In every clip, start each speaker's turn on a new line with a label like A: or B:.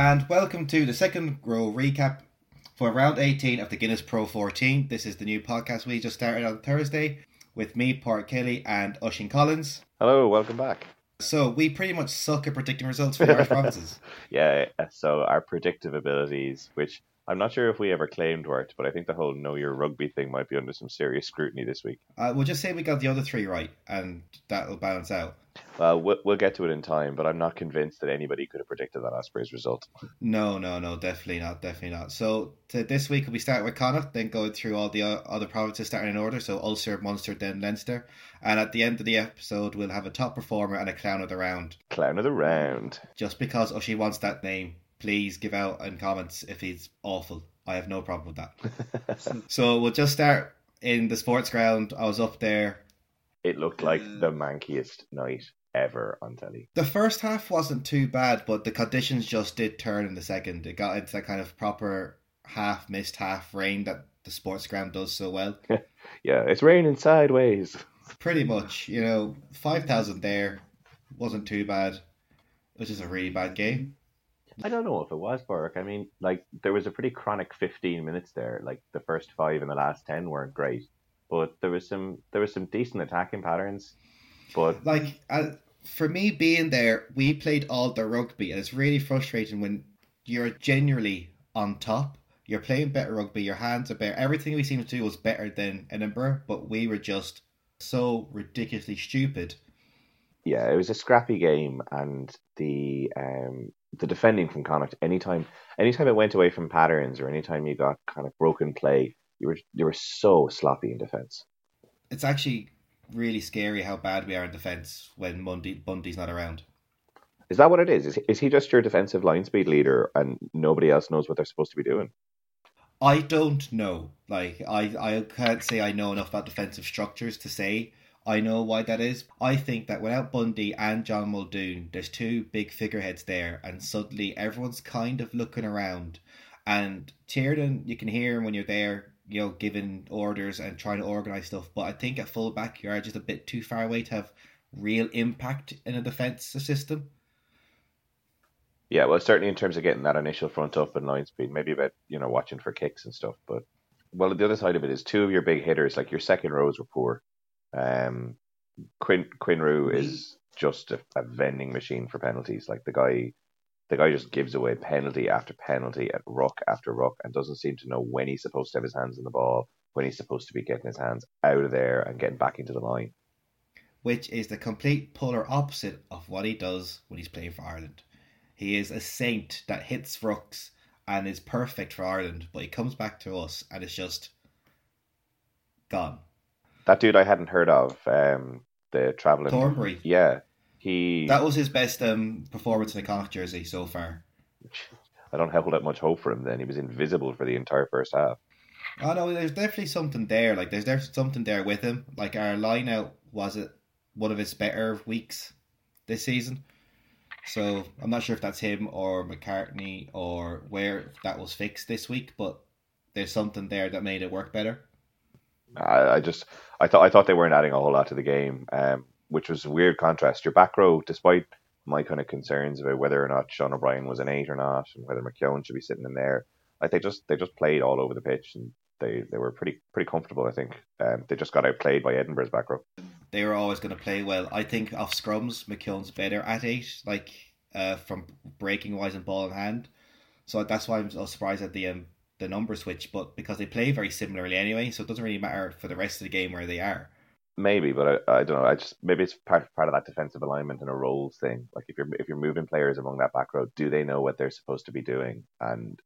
A: and welcome to the second row recap for round 18 of the Guinness Pro 14. This is the new podcast we just started on Thursday with me, Port Kelly, and Oisín Collins.
B: Hello, welcome back.
A: So we pretty much suck at predicting results for Irish provinces.
B: Yeah, so our predictive abilities, which I'm not sure if we ever claimed worked, but I think the whole know your rugby thing might be under some serious scrutiny this week.
A: Uh, we'll just say we got the other three right, and that'll balance out.
B: Well, well, we'll get to it in time, but I'm not convinced that anybody could have predicted that Ospreys result.
A: No, no, no, definitely not, definitely not. So to this week we start with Connacht, then go through all the uh, other provinces starting in order. So Ulster, Munster, then Leinster, and at the end of the episode we'll have a top performer and a clown of the round.
B: Clown of the round.
A: Just because Ushi wants that name, please give out in comments if he's awful. I have no problem with that. so we'll just start in the sports ground. I was up there.
B: It looked like uh, the mankiest night ever on telly.
A: The first half wasn't too bad, but the conditions just did turn in the second. It got into that kind of proper half mist, half rain that the sports ground does so well.
B: yeah, it's raining sideways.
A: Pretty much, you know, 5,000 there wasn't too bad. It was just a really bad game.
B: I don't know if it was Burke. I mean, like there was a pretty chronic 15 minutes there. Like the first five and the last 10 weren't great, but there was some there was some decent attacking patterns. But
A: like uh, for me being there, we played all the rugby, and it's really frustrating when you're genuinely on top. You're playing better rugby. Your hands are better. Everything we seemed to do was better than Edinburgh, but we were just so ridiculously stupid.
B: Yeah, it was a scrappy game, and the um, the defending from Connacht anytime anytime it went away from patterns or anytime you got kind of broken play, you were you were so sloppy in defence.
A: It's actually really scary how bad we are in defence when Mundy, Bundee's not around.
B: Is that what it is? is? Is he just your defensive line speed leader and nobody else knows what they're supposed to be doing?
A: I don't know. Like I, I can't say I know enough about defensive structures to say I know why that is. I think that without Bundee and John Muldoon, there's two big figureheads there, and suddenly everyone's kind of looking around. And Tiernan, you can hear him when you're there, you know, giving orders and trying to organise stuff. But I think at fullback, you are just a bit too far away to have real impact in a defence system.
B: Yeah, well, certainly in terms of getting that initial front up and line speed, maybe about you know watching for kicks and stuff. But well, the other side of it is two of your big hitters, like your second rows, were poor. Um, Quinn Quinru is just a, a, vending machine for penalties. Like the guy, the guy just gives away penalty after penalty at ruck after ruck, and doesn't seem to know when he's supposed to have his hands on the ball, when he's supposed to be getting his hands out of there and getting back into the line.
A: Which is the complete polar opposite of what he does when he's playing for Ireland. He is a saint that hits rucks and is perfect for Ireland, but he comes back to us and it's just gone
B: that dude I hadn't heard of, um, the traveling
A: Thornbury.
B: Yeah, he.
A: That was his best um, performance in a Connacht jersey so far.
B: I don't hold that much hope for him. Then he was invisible for the entire first half.
A: Oh no, there's definitely something there. Like there's there's something there with him. Like our line out was it one of his better weeks this season. So I'm not sure if that's him or McCartney or where that was fixed this week, but there's something there that made it work better.
B: I, just I thought I thought they weren't adding a whole lot to the game, um, which was a weird contrast. Your back row, despite my kind of concerns about whether or not Sean O'Brien was an eight or not, and whether McKeon should be sitting in there, like they just they just played all over the pitch and they, they were pretty pretty comfortable. I think um, they just got outplayed by Edinburgh's back row.
A: They were always going to play well. I think off scrums, McKeon's better at eight, like uh, from breaking wise and ball in hand. So that's why I'm surprised at the um, the number switch, but because they play very similarly anyway, so it doesn't really matter for the rest of the game where they are.
B: Maybe, but I, I don't know. I just maybe it's part part of that defensive alignment and a roles thing. Like if you're if you're moving players along that back row, do they know what they're supposed to be doing? And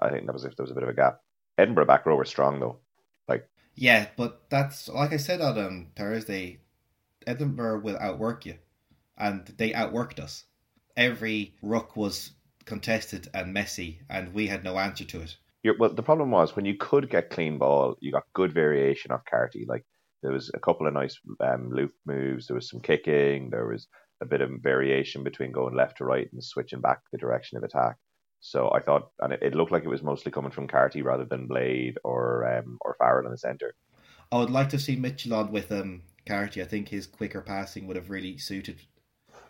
B: I think that was if there was a bit of a gap. Edinburgh back row were strong though. Like
A: yeah, but that's like I said on um, Thursday. Edinburgh will outwork you, and they outworked us. Every ruck was contested and messy, and we had no answer to it
B: you're, well, the problem was when you could get clean ball, you got good variation off Carty. Like there was a couple of nice um, loop moves. There was some kicking. There was a bit of variation between going left to right and switching back the direction of attack. So I thought, and it, it looked like it was mostly coming from Carty rather than Blade or um, or Farrell in the centre.
A: I would like to see Mitchell on with um Carty. I think his quicker passing would have really suited.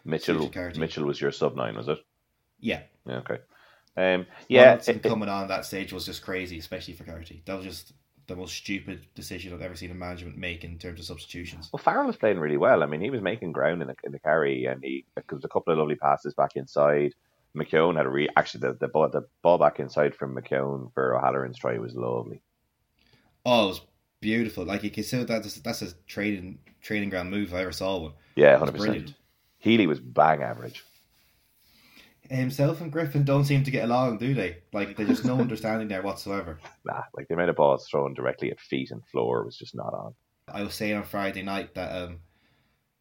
B: Mitchell. Suited Mitchell was your sub nine, was it?
A: Yeah.
B: Yeah. Okay. Um, yeah, it- it-
A: coming on that stage was just crazy, especially for Carty. That was just the most stupid decision I've ever seen a management make in terms of substitutions.
B: Well, Farrell was playing really well. I mean, he was making ground in the, in the carry, and he because a couple of lovely passes back inside. McKeon had a re actually the, the ball the ball back inside from McKeon for O'Halloran's try was lovely.
A: Oh, it was beautiful. Like you can see that that's, that's a training training ground move if I ever saw one.
B: Yeah, hundred percent. Healy was bang average.
A: Himself and Griffin don't seem to get along, do they? Like there's just no understanding there whatsoever.
B: Nah, like the amount of balls thrown directly at feet and floor was just not on.
A: I was saying on Friday night that um,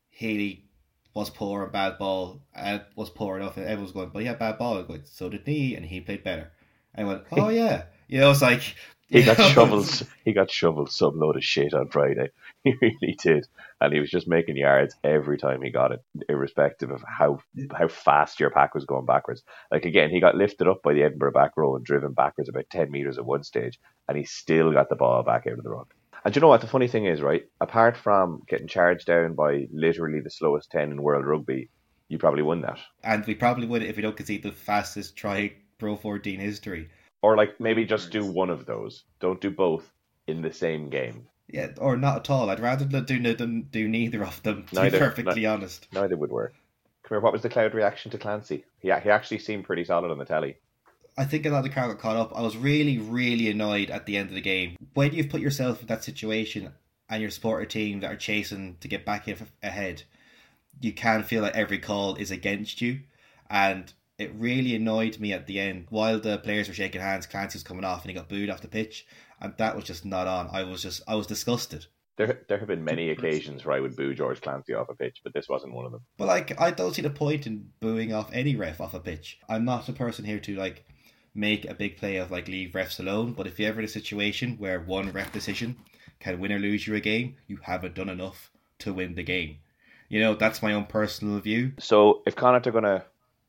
A: Haley was poor and bad ball, Ed was poor enough, and everyone was going, but he had bad ball. Going, so did he, and he played better. And I went, oh yeah, you know, it's like
B: He got shovels. He got shoveled some load of shit on Friday. He really did, and he was just making yards every time he got it, irrespective of how how fast your pack was going backwards. Like again, he got lifted up by the Edinburgh back row and driven backwards about ten meters at one stage, and he still got the ball back out of the run. And do you know what the funny thing is, right? Apart from getting charged down by literally the slowest ten in world rugby, you probably won that.
A: And we probably would if we don't concede the fastest try Pro 14 history.
B: Or like maybe just do one of those. Don't do both in the same game.
A: Yeah, or not at all. I'd rather not do than do neither of them. To
B: Neither.
A: be perfectly honest,
B: Neither would work. Come here, what was the crowd reaction to Clancy? He, he actually seemed pretty solid on the telly.
A: I think a lot of the crowd got caught up. I was really, really annoyed at the end of the game when you've put yourself in that situation and your supporter team that are chasing to get back ahead. You can feel like every call is against you, and it really annoyed me at the end. While the players were shaking hands, Clancy was coming off and he got booed off the pitch, and that was just not on. I was just, I was disgusted.
B: There, there have been many occasions where I would boo George Clancy off a pitch, but this wasn't one of them.
A: But like, I don't see the point in booing off any ref off a pitch. I'm not a person here to like make a big play of like leave refs alone. But if you're ever in a situation where one ref decision can win or lose you a game, you haven't done enough to win the game. You know, that's my own personal view.
B: So if Connacht are going to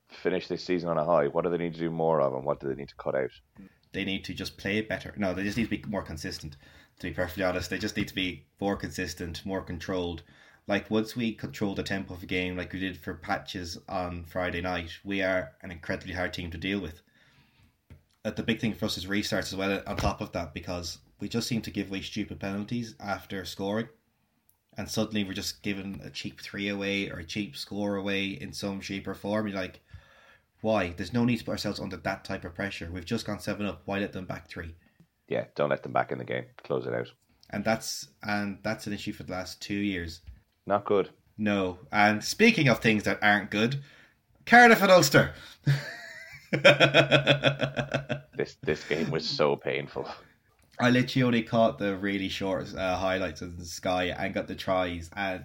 B: finish this season on a high, what do they need to do more of, and what do they need to cut out?
A: They need to just play better. No, they just need to be more consistent. To be perfectly honest, they just need to be more consistent, more controlled. Like once we control the tempo of a game, like we did for patches on Friday night, we are an incredibly hard team to deal with. Uh, the big thing for us is restarts as well. On top of that, because we just seem to give away stupid penalties after scoring, and suddenly we're just giving a cheap three away or a cheap score away in some shape or form. You're like, why? There's no need to put ourselves under that type of pressure. We've just gone seven up. Why let them back three?
B: Yeah, don't let them back in the game. Close it out.
A: And that's and that's an issue for the last two years.
B: Not good.
A: No. And speaking of things that aren't good, Cardiff and Ulster.
B: This this game was so painful.
A: I literally only caught the really short uh, highlights of the Sky and got the tries. And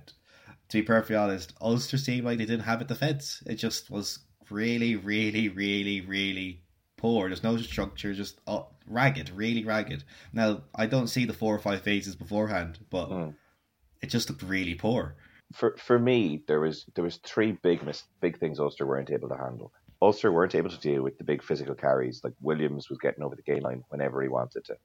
A: to be perfectly honest, Ulster seemed like they didn't have a defence. It just was really, really, really, really poor. There's no structure, just uh, ragged, really ragged. Now, I don't see the four or five phases beforehand, but
B: Mm.
A: it just looked really poor.
B: For for me, there was there was three big mis- big things Ulster weren't able to handle. Ulster weren't able to deal with the big physical carries. Like Williams was getting over the gain line whenever he wanted to.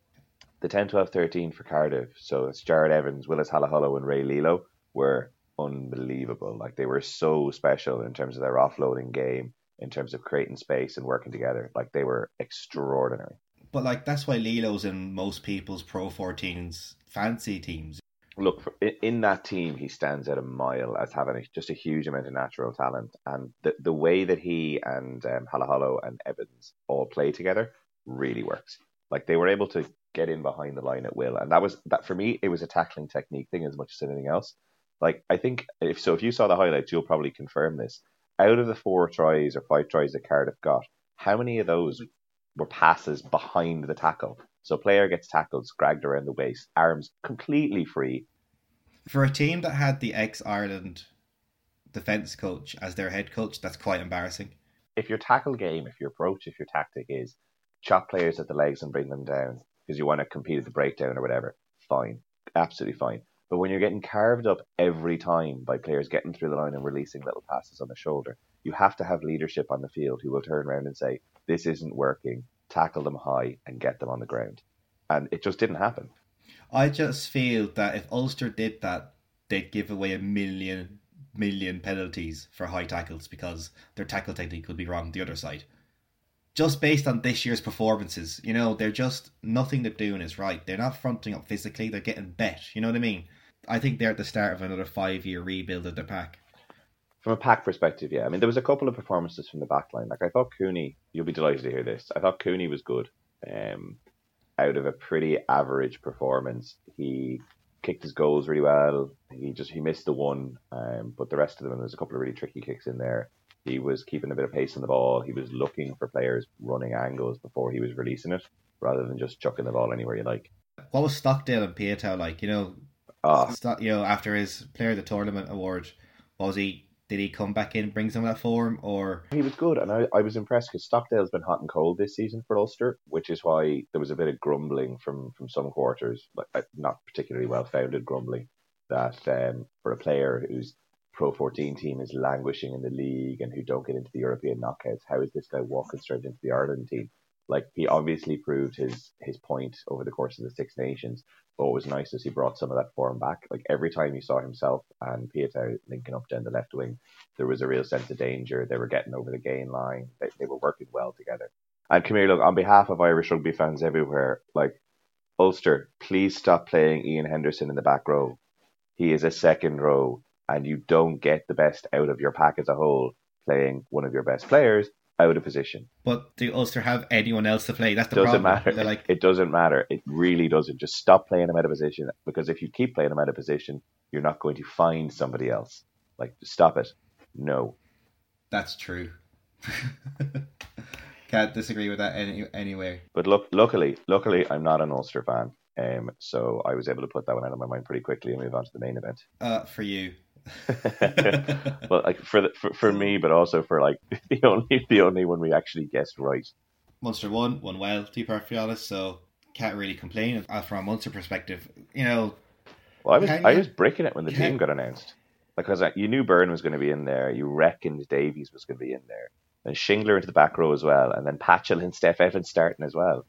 B: The 10, 12, 13 for Cardiff, so it's Jarrod Evans, Willis Halaholo, and Rey Lee-Lo were unbelievable. Like they were so special in terms of their offloading game, in terms of creating space and working together. Like they were extraordinary.
A: But like that's why Lee-Lo's in most people's Pro 14s fancy teams.
B: look for, in, that team he stands out a mile as having a, just a huge amount of natural talent and the the way that he and um, Halaholo and Evans all play together really works like they were able to get in behind the line at will and that was that for me it was a tackling technique thing as much as anything else like I think if so if you saw the highlights you'll probably confirm this out of the four tries or five tries that Cardiff got how many of those were passes behind the tackle so player gets tackled, scragged around the waist, arms completely free.
A: For a team that had the ex Ireland defence coach as their head coach, that's quite embarrassing.
B: If your tackle game, if your approach, if your tactic is chop players at the legs and bring them down because you want to compete at the breakdown or whatever, fine, absolutely fine. But when you're getting carved up every time by players getting through the line and releasing little passes on the shoulder, you have to have leadership on the field who will turn around and say, "This isn't working." Tackle them high and get them on the ground. And it just didn't happen.
A: I just feel that if Ulster did that, they'd give away a million million penalties for high tackles because their tackle technique would be wrong the other side. just based on this year's performances, you know, they're just nothing they're doing is right. They're not fronting up physically, they're getting bet. You know what I mean? I think they're at the start of another five year rebuild of the pack.
B: From a pack perspective, yeah. I mean, there was a couple of performances from the back line. Like, I thought Cooney, you'll be delighted to hear this. I thought Cooney was good. Um, out of a pretty average performance, he kicked his goals really well. He just he missed the one, um, but the rest of them, there's a couple of really tricky kicks in there. He was keeping a bit of pace on the ball. He was looking for players running angles before he was releasing it, rather than just chucking the ball anywhere you like.
A: What was Stockdale and Piutau like? You know,
B: Ah,
A: Stock, you know, after his Player of the Tournament award, was he? Did he come back in, bring some of that form, or
B: he was good, and I, I was impressed because Stockdale's been hot and cold this season for Ulster, which is why there was a bit of grumbling from from some quarters, like uh, not particularly well founded grumbling, that um, for a player whose Pro 14 team is languishing in the league and who don't get into the European knockouts, how is this guy walking straight into the Ireland team? Like he obviously proved his his point over the course of the Six Nations, but what was nice is he brought some of that form back. Like every time you saw himself and Piutau linking up down the left wing, there was a real sense of danger. They were getting over the gain line. They, they were working well together. And come here, look, on behalf of Irish rugby fans everywhere, like Ulster, please stop playing Iain Henderson in the back row. He is a second row, and you don't get the best out of your pack as a whole playing one of your best players out of position.
A: but do Ulster have anyone else to play? That's the
B: doesn't
A: problem.
B: matter.
A: They're like,
B: it doesn't matter. It really doesn't. Just stop playing them out of position because if you keep playing them out of position, you're not going to find somebody else. Like, stop it. No.
A: that's true. Can't disagree with that any anyway.
B: But look, luckily, luckily, I'm not an Ulster fan. Um, so I was able to put that one out of my mind pretty quickly and move on to the main event.
A: Uh, for you.
B: well, like for, the, for for me, but also for like the only the only one we actually guessed right.
A: Munster won, won well, to be perfectly honest, so can't really complain uh, from a Munster perspective. You know,
B: Well, I was I was breaking it when the team got announced because you knew Beirne was going to be in there, you reckoned Davies was going to be in there, and Shingler into the back row as well, and then Patchell and Steff Evans starting as well.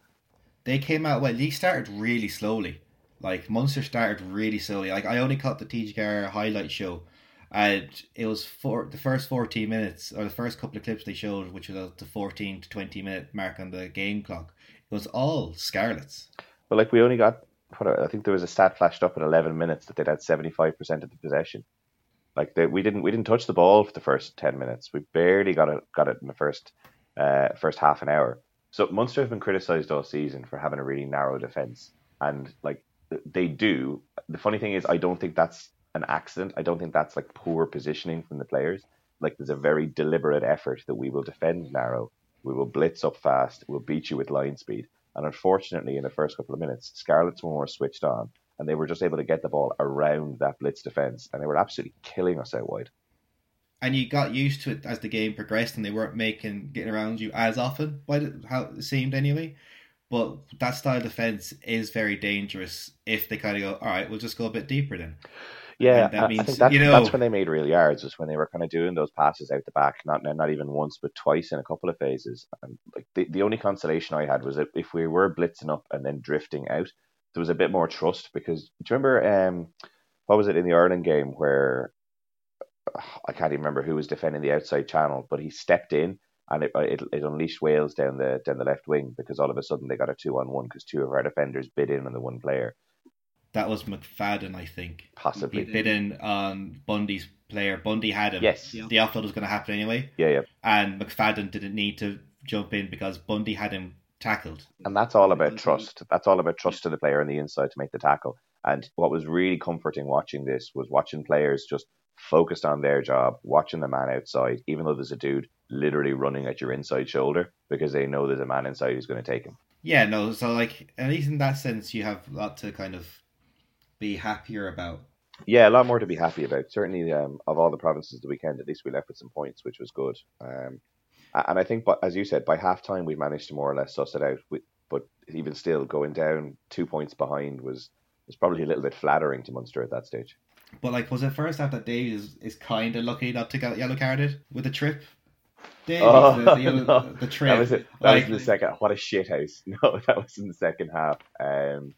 A: they came out well. League started really slowly. Like Munster started really slowly. Like I only caught the TGR highlight show, and it was for the first fourteen minutes or the first couple of clips they showed, which was the fourteen to twenty minute mark on the game clock. It was all Scarlets.
B: But like we only got, I think there was a stat flashed up in 11 minutes that they'd had 75% of the possession. Like they, we didn't we didn't touch the ball for the first 10 minutes. We barely got it got it in the first uh, first half an hour. So Munster have been criticised all season for having a really narrow defence, and like they do. The funny thing is, I don't think that's an accident. I don't think that's like poor positioning from the players. Like there's a very deliberate effort that we will defend narrow, we will blitz up fast, we'll beat you with line speed. And unfortunately, in the first couple of minutes, Scarlets were more switched on, and they were just able to get the ball around that blitz defence, and they were absolutely killing us out wide.
A: and you got used to it as the game progressed, and they weren't making getting around you as often. By how it seemed anyway. But that style of defense is very dangerous if they kind of go, all right, we'll just go a bit deeper then.
B: Yeah,
A: And that
B: I- I
A: means,
B: think that's,
A: you know-
B: that's when they made real yards. Was when they were kind of doing those passes out the back, not not even once, but twice in a couple of phases. And like the, the only consolation I had was that if we were blitzing up and then drifting out, there was a bit more trust. Because do you remember um, what was it in the Ireland game where I can't even remember who was defending the outside channel, but he stepped in and it, it, it unleashed Wales down the down the left wing because all of a sudden they got a two on one because two of our defenders bid in on the one player,
A: That was McFadden, I think. He
B: possibly.
A: bid in on Bundee's player. Bundee had him.
B: Yes.
C: Yeah.
A: The offload was going to happen anyway,
B: Yeah, yeah.
A: and McFadden didn't need to jump in because Bundee had him tackled.
B: And that's all about trust. That's all about trust to the player on the inside to make the tackle. And what was really comforting watching this was watching players just focused on their job, watching the man outside, even though there's a dude literally running at your inside shoulder because they know there's a man inside who's going to take him.
A: Yeah, no. So like, at least in that sense, you have a lot to kind of be happier about.
B: Yeah, a lot more to be happy about. Certainly, um, of all the provinces the weekend, at least we left with some points, which was good. Um, and I think, but as you said, by half time we managed to more or less suss it out. We, but even still, going down two points behind was was probably a little bit flattering to Munster at that stage.
A: But like, was it first half that Davies is, is kind of lucky not to get yellow carded with the trip? Davies,
B: Oh,
A: the, the,
B: no.
A: the trip.
B: That was it. That
A: Like-
B: was in the second. What a shit house! No, that was in the second half. Um,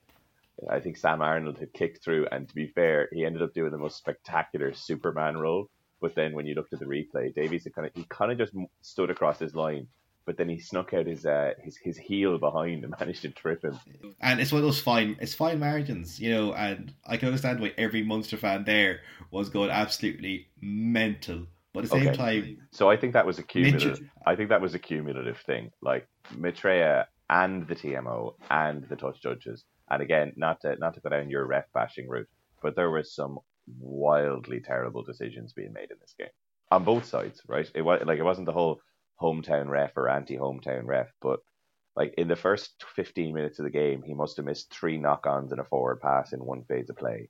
B: I think Sam Arnold had kicked through, and to be fair, he ended up doing the most spectacular Superman role. But then when you looked at the replay, Davies had kind of he kind of just stood across his line but then he snuck out his uh, his his heel behind and managed to trip him.
A: And it's one of those fine, it's fine margins, you know. And I can understand why every monster fan there was going absolutely mental. But at the same
B: Okay.
A: time,
B: So I think that was a cumulative.
A: Mitchell-
B: I think that was a cumulative thing. Like Mitrea and the TMO and the touch judges. And again, not to not to go down your ref bashing route, but there were some wildly terrible decisions being made in this game on both sides. Right? It was like it wasn't the whole hometown ref or anti-hometown ref, but like in the first 15 minutes of the game, he must have missed three knock-ons and a forward pass in one phase of play.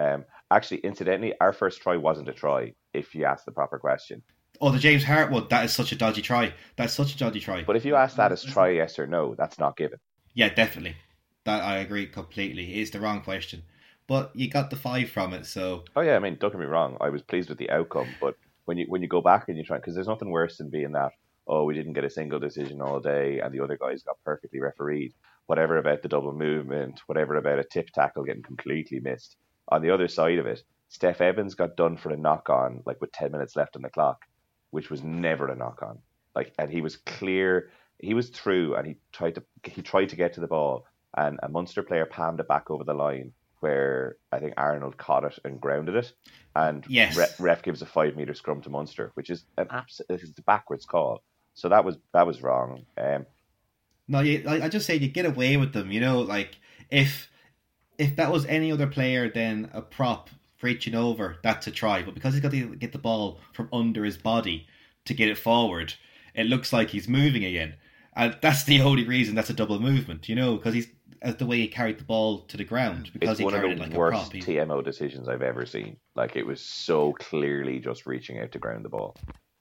B: Um, actually, incidentally, our first try wasn't a try. If you ask the proper question,
A: oh, the James Hartwood, that is such a dodgy try. That's such a dodgy try.
B: But if you ask that as try yes or no, that's not given.
A: Yeah, definitely. That I agree completely. It's the wrong question. But you got the five from it, so
B: Oh yeah, I mean, don't get me wrong. I was pleased with the outcome, but when you when you go back and you try, because there's nothing worse than being that. Oh, we didn't get a single decision all day, and the other guys got perfectly refereed. Whatever about the double movement, whatever about a tip tackle getting completely missed. On the other side of it, Steff Evans got done for a knock on, like with ten minutes left on the clock, which was never a knock on. Like, and he was clear, he was through, and he tried to he tried to get to the ball, and a Munster player palmed it back over the line, where I think Arnold caught it and grounded it, and
A: Yes.
B: ref, ref gives a five meter scrum to Munster, which is an abs- it is the backwards call. So that was that was wrong. Um,
A: no, you, I, I just say you get away with them. You know, like if if that was any other player than a prop reaching over, that's a try. But because he's got to get the ball from under his body to get it forward, it looks like he's moving again, and that's the only reason that's a double movement. You know, because he's as the way he carried the ball to the ground because
B: it's
A: he
B: one of
A: carried
B: the
A: it like a
B: worst
A: prop. He-
B: TMO decisions I've ever seen. Like it was so clearly just reaching out to ground the ball.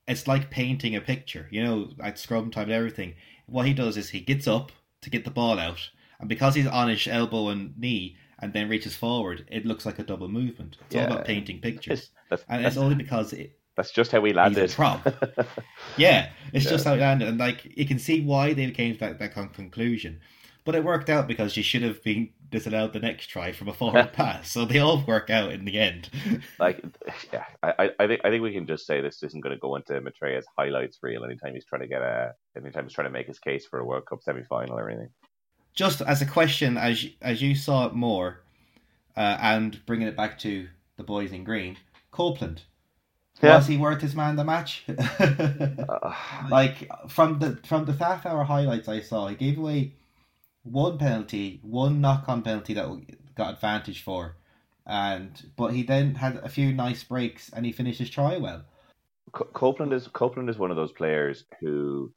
A: it's like painting a picture, you know, at scrum time and everything. What he does is he gets up to get the ball out, and because he's on his elbow and knee and then reaches forward, it looks like a double movement. It's all about painting pictures,
B: It's, that's,
A: and
B: that's,
A: it's only because it,
B: that's just how we landed.
A: a prop. yeah, it's
B: Yeah.
A: just how it landed, and like you can see why they came to that, that conclusion. But it worked out because you should have been disallowed the next try from a forward pass, so they all work out in the end.
B: like yeah, I, I- I think I think we can just say this isn't going to go into Mitrea's highlights reel anytime he's trying to get a anytime he's trying to make his case for a World Cup semi final or anything.
A: Just as a question, as you- as you saw it more, uh, and bringing it back to the boys in green, Copeland.
B: Yeah.
A: Was he worth his man the match? Like from the from the half hour highlights I saw, he gave away one penalty, one knock on penalty that we got advantage for, and but he then had a few nice breaks and he finished his try well.
B: Copeland is Copeland is one of those players who,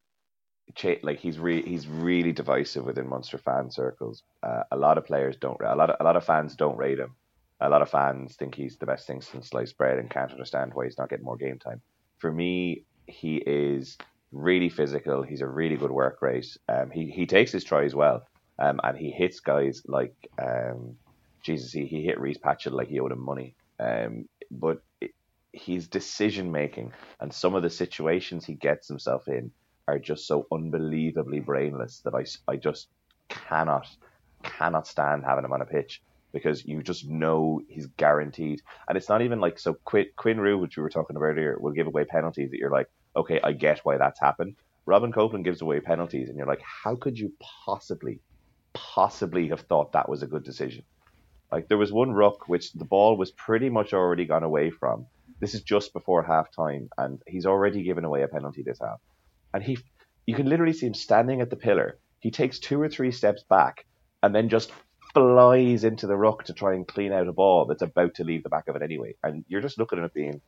B: like he's re- he's really divisive within Munster fan circles. Uh, a lot of players don't. A lot of a lot of fans don't rate him. A lot of fans think he's the best thing since sliced bread and can't understand why he's not getting more game time. For me, he is really physical. He's a really good work rate. Um, he he takes his tries well, um, and he hits guys like um, Jesus. He, he hit Rhys Patchell like he owed him money. Um, but it, his decision making and some of the situations he gets himself in are just so unbelievably brainless that I, I just cannot cannot stand having him on a pitch because you just know he's guaranteed. And it's not even like so Quinn, Quinn Roux, which we were talking about earlier, will give away penalties that you're like, okay, I get why that's happened. Robin Copeland gives away penalties, and you're like, how could you possibly, possibly have thought that was a good decision? Like there was one ruck which the ball was pretty much already gone away from. This is just before half time, and he's already given away a penalty this half. And he, you can literally see him standing at the pillar. He takes two or three steps back, and then just flies into the ruck to try and clean out a ball that's about to leave the back of it anyway. And you're just looking at it being,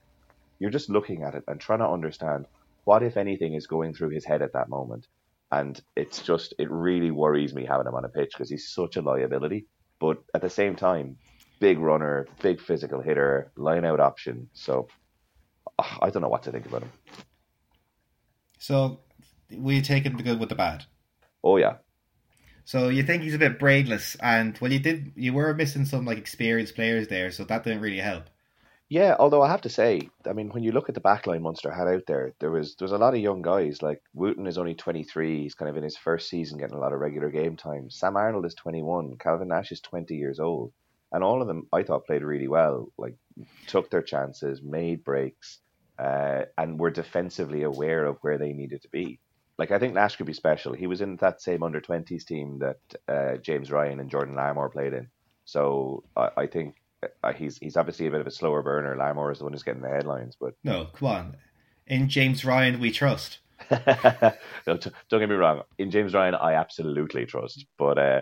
B: you're just looking at it and trying to understand what, if anything, is going through his head at that moment. And it's just, it really worries me having him on a pitch because he's such a liability. But at the same time, big runner, big physical hitter, line out option. So ah, I don't know what to think about him.
A: So we taking the good with the bad.
B: Oh yeah,
A: So you think he's a bit brainless, and well, you did you were missing some like experienced players there, so that didn't really help.
B: Yeah, although I have to say, I mean, when you look at the backline Munster had out there, there was there was a lot of young guys. Like Wootton is only twenty three; he's kind of in his first season, getting a lot of regular game time. Sam Arnold is twenty one. Calvin Nash is twenty years old, and all of them I thought played really well. Like took their chances, made breaks, uh, and were defensively aware of where they needed to be. like I think Nash could be special. He was in that same under twenties team that uh, James Ryan and Jordan Larmour played in. So I, I think uh, he's he's obviously a bit of a slower burner. Larmour is the one who's getting the headlines, but
A: no, come on. In James Ryan, we trust.
B: no, t- don't get me wrong. In James Ryan, I absolutely trust, but uh,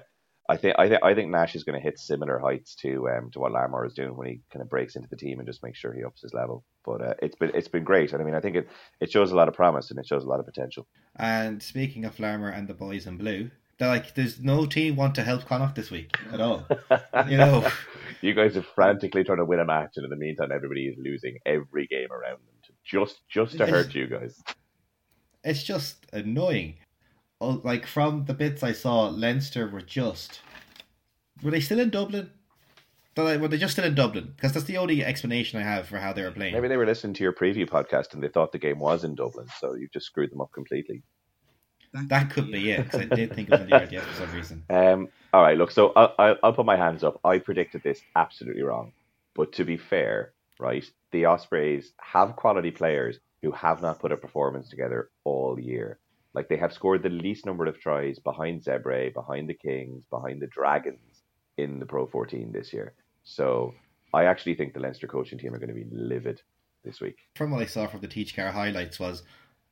B: I think I think I think Nash is going to hit similar heights to um, to what Larmour is doing when he kind of breaks into the team and just makes sure he ups his level. But uh, it's been it's been great, and I mean I think it it shows a lot of promise and it shows a lot of potential.
A: And speaking of Larmour and the boys in blue, they're like there's no team want to help Connacht this week at all. you know,
B: you guys are frantically trying to win a match, and in the meantime, everybody is losing every game around them to, just just to hurt you guys.
A: It's just annoying. Oh, like from the bits I saw, Leinster were just were they still in Dublin? Were they just still in Dublin? Because that's the only explanation I have for how they were playing.
B: Maybe they were listening to your preview podcast and they thought the game was in Dublin, so you just screwed them up completely.
A: That, that could be it, because I did think it was in the RDS for some reason.
B: Um, all right, look, so I'll, I'll put my hands up. I predicted this absolutely wrong. But to be fair, right, the Ospreys have quality players who have not put a performance together all year. Like they have scored the least number of tries behind Zebre, behind the Kings, behind the Dragons in the Pro 14 this year. So I actually think the Leinster coaching team are going to be livid this week.
A: From what I saw from the Teach Car highlights was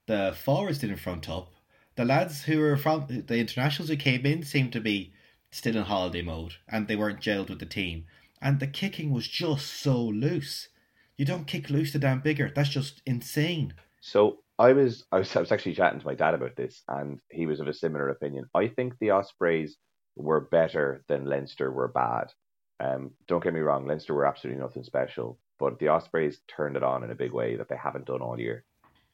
A: the forwards didn't front up. The lads who were from the internationals who came in seemed to be still in holiday mode and they weren't gelled with the team. And the kicking was just so loose. You don't kick loose to Dan Biggar. That's just insane.
B: So I was, I was I was actually chatting to my dad about this, and he was of a similar opinion. I think the Ospreys were better than Leinster were bad. Um, don't get me wrong, Leinster were absolutely nothing special, but the Ospreys turned it on in a big way that they haven't done all year.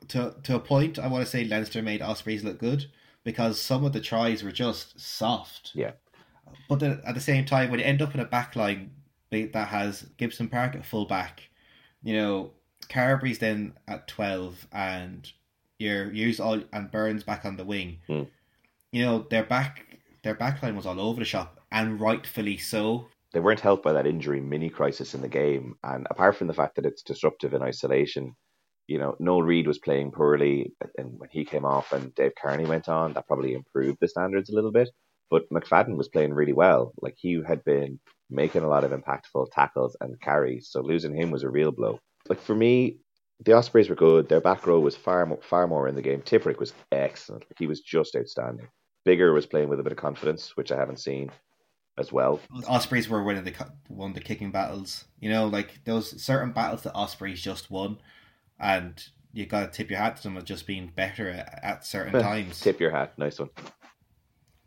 A: To to a point, I want to say Leinster made Ospreys look good because some of the tries were just soft.
B: Yeah.
A: But then at the same time, when you end up in a backline that has Gibson Park at full back, you know, Carbery's then at twelve, and you're use all and Burns back on the wing.
B: Mm.
A: You know, their back their backline was all over the shop, and rightfully so.
B: They weren't helped by that injury mini crisis in the game, and apart from the fact that it's disruptive in isolation, you know, Noel Reid was playing poorly, and when he came off and Dave Kearney went on, that probably improved the standards a little bit. But McFadden was playing really well. Like he had been making a lot of impactful tackles and carries, so losing him was a real blow. Like for me, the Ospreys were good. Their back row was far more, far more in the game. Tipuric was excellent. He was just outstanding. Biggar was playing with a bit of confidence, which I haven't seen as well.
A: Ospreys were winning the won the kicking battles. You know, like those certain battles that Ospreys just won, and you got to tip your hat to them as just being better at, at certain times.
B: tip your hat, nice one.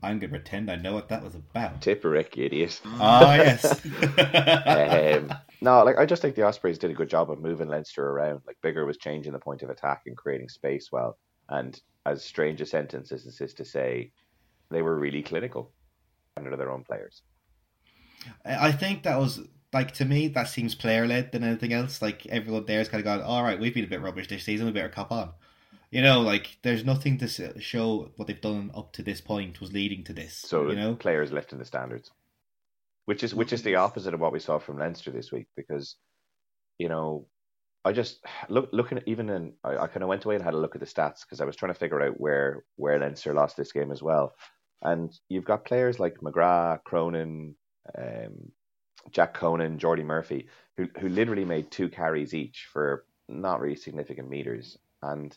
A: I'm going to pretend I know what that was about.
B: Tipuric, idiot.
A: Ah, yes.
B: um, no, like I just think the Ospreys did a good job of moving Leinster around. Like Biggar was changing the point of attack and creating space well. And as strange a sentence as this is to say, they were really clinical under their own players.
A: I think that was like to me that seems player led than anything else. Like everyone there's kind of gone, all right, we've been a bit rubbish this season. We better cop on. You know, like there's nothing to show what they've done up to this point was leading to this.
B: So
A: you know,
B: players lifting the standards, which is which is the opposite of what we saw from Leinster this week. Because you know, I just look looking at even in I, I kind of went away and had a look at the stats because I was trying to figure out where where Leinster lost this game as well. And you've got players like McGrath, Cronin, um, Jack Conan, Jordi Murphy, who who literally made two carries each for not really significant meters. And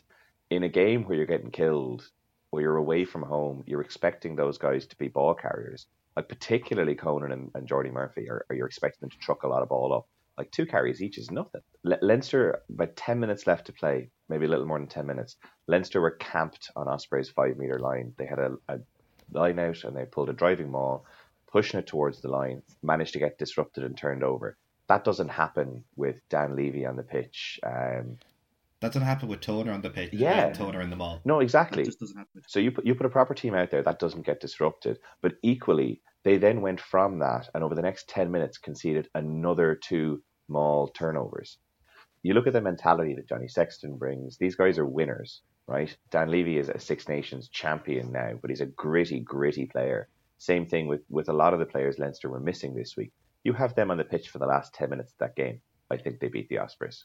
B: in a game where you're getting killed, where you're away from home, you're expecting those guys to be ball carriers. Like particularly Conan and, and Jordi Murphy, or, or you're expecting them to truck a lot of ball up. Like two carries each is nothing. Le- Leinster, about 10 minutes left to play, maybe a little more than 10 minutes. Leinster were camped on Osprey's five metre line. They had a, a line out and they pulled a driving maul, pushing it towards the line, managed to get disrupted and turned over. That doesn't happen with Dan Leavy on the pitch. Um,
A: that doesn't happen with Toner on the pitch.
B: Yeah,
A: Toner in the maul.
B: No, exactly.
C: That just doesn't happen.
B: So you put you put a proper team out there that doesn't get disrupted, but equally they then went from that and over the next ten minutes conceded another two maul turnovers. You look at the mentality that Johnny Sexton brings. These guys are winners, right? Dan Leavy is a Six Nations champion now, but he's a gritty, gritty player. Same thing with with a lot of the players Leinster were missing this week. You have them on the pitch for the last ten minutes of that game. I think they beat the Ospreys.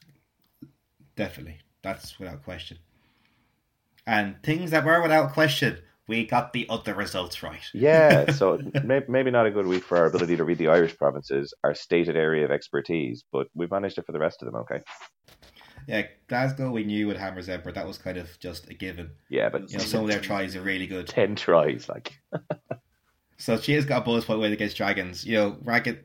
A: Definitely. That's without question. And things that were without question, we got the other results right.
B: Yeah, so maybe, maybe not a good week for our ability to read the Irish provinces, our stated area of expertise, but we've managed it for the rest of them, okay?
A: Yeah, Glasgow we knew with Hammer Zebre, that was kind of just a given.
B: Yeah, but
A: You know, some of their tries are really good.
B: 10 tries, like.
A: So she has got a bonus point win against Dragons. You know, ragged,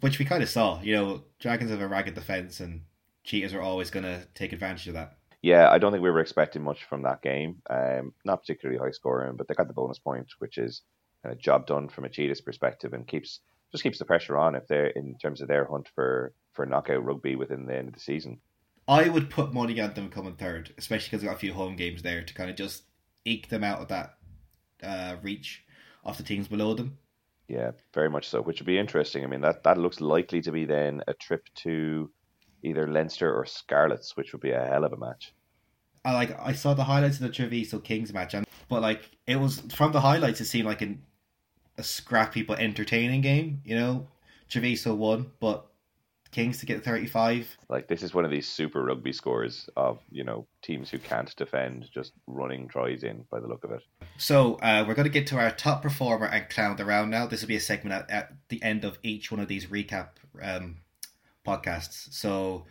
A: which we kind of saw. You know, Dragons have a ragged defense, and Cheetahs are always going to take advantage of that.
B: Yeah, I don't think we were expecting much from that game. Um, not particularly high scoring, but they got the bonus point, which is kind of job done from a Cheetah's perspective, and keeps just keeps the pressure on if they're in terms of their hunt for for knockout rugby within the end of the season.
A: I would put money on them coming third, especially because they've got a few home games there to kind of just eke them out of that uh, reach of the teams below them.
B: Yeah, very much so, which would be interesting. I mean, that, that looks likely to be then a trip to either Leinster or Scarlets, which would be a hell of a match.
A: I like I saw the highlights of the Treviso Kings match, and but like it was from the highlights, it seemed like an, a scrappy but entertaining game. You know, Treviso won, but Kings to get thirty five.
B: Like this is one of these super rugby scores of you know teams who can't defend, just running tries in by the look of it.
A: So uh, we're going to get to our top performer and clown the round now. This will be a segment at, at the end of each one of these recap um, podcasts. So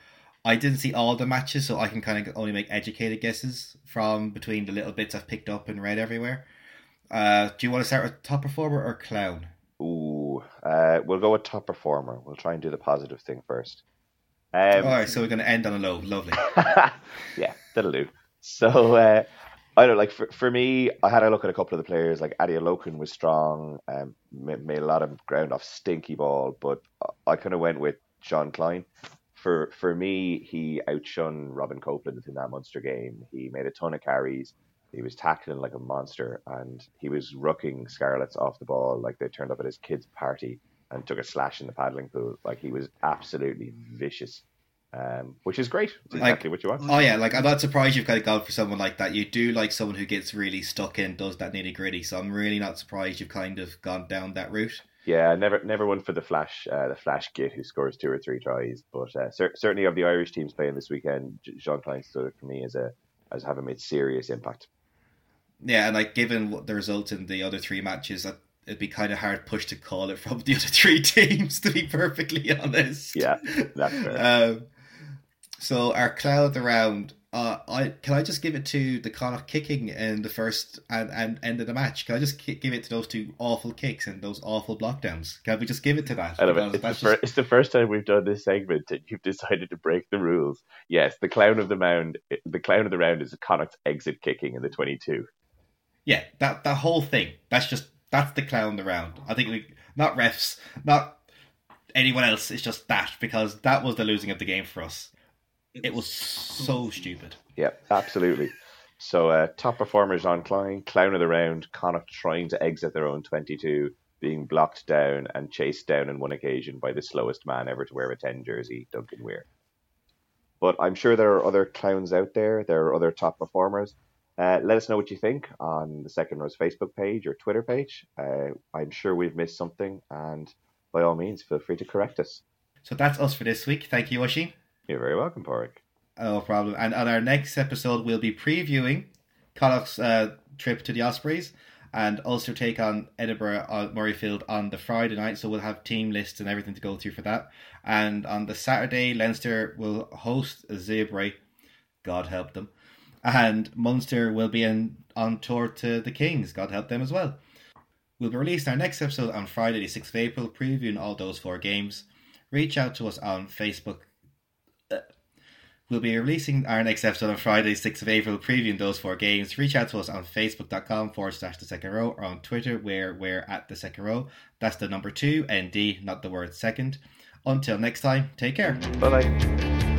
A: I didn't see all the matches, so I can kind of only make educated guesses from between the little bits I've picked up and read everywhere. Uh, do you want to start with top performer or clown?
B: Ooh, uh, we'll go with top performer. We'll try and do the positive thing first.
A: Um, all right, so we're going to end on a low. Lovely.
B: yeah, that'll do. So uh, I don't like for, for me. I had a look at a couple of the players. Like Adi Loken was strong, um, made, made a lot of ground off stinky ball, but I kind of went with Jean Kleyn. for for me, he outshone Robin Copeland in that Munster game. He made a ton of carries. He was tackling like a monster, and he was rucking Scarlets off the ball like they turned up at his kid's party and took a slash in the paddling pool. Like he was absolutely vicious. Um, which is great. It's exactly like, what you want.
A: Oh yeah, like I'm not surprised you've kind of gone for someone like that. You do like someone who gets really stuck in, does that nitty gritty. So I'm really not surprised you've kind of gone down that route.
B: Yeah, never never one for the Flash, uh, the Flash Git who scores two or three tries. But uh, cer- certainly of the Irish teams playing this weekend, Jean Kleyn stood for me as a as having made serious impact.
A: Yeah, and like given what the results in the other three matches, it'd be kind of hard push to call it from the other three teams. To be perfectly honest.
B: Yeah, that's fair.
A: um, so our cloud around uh, I can I just give it to the Connacht kicking in the first and, and end of the match? Can I just give it to those two awful kicks and those awful blockdowns? Can we just give it to that?
B: I. It's the, just... it's the, first time we've done this segment and you've decided to break the rules. Yes, the clown of the mound, the clown of the round is Connacht's exit kicking in the twenty-two.
A: Yeah, that that whole thing. That's just that's the clown of the round. I think we not refs, not anyone else. It's just that because that was the losing of the game for us. It was so stupid.
B: Yeah, absolutely. So uh, top performers on Kleyn, clown of the round, Connacht trying to exit their own 22, being blocked down and chased down on one occasion by the slowest man ever to wear a 10 jersey, Duncan Weir. But I'm sure there are other clowns out there. There are other top performers. Uh, let us know what you think on the Second Row's Facebook page or Twitter page. Uh, I'm sure we've missed something, and by all means, feel free to correct us.
A: So that's us for this week. Thank you, Oisín.
B: You're very welcome, Porrick.
A: No problem. And on our next episode, we'll be previewing Connacht's uh, trip to the Ospreys and Ulster take on Edinburgh on Murrayfield on the Friday night. So we'll have team lists and everything to go through for that. And on the Saturday, Leinster will host a Zebre. God help them. And Munster will be in, on tour to the Kings. God help them as well. We'll be releasing our next episode on Friday, the 6th of April, previewing all those four games. Reach out to us on Facebook We'll be releasing our next episode on Friday, 6th of April, previewing those four games. Reach out to us on facebook.com forward slash the second row or on Twitter where we're at the second row. That's the number two, ND, not the word second. Until next time, take care.
B: Bye bye.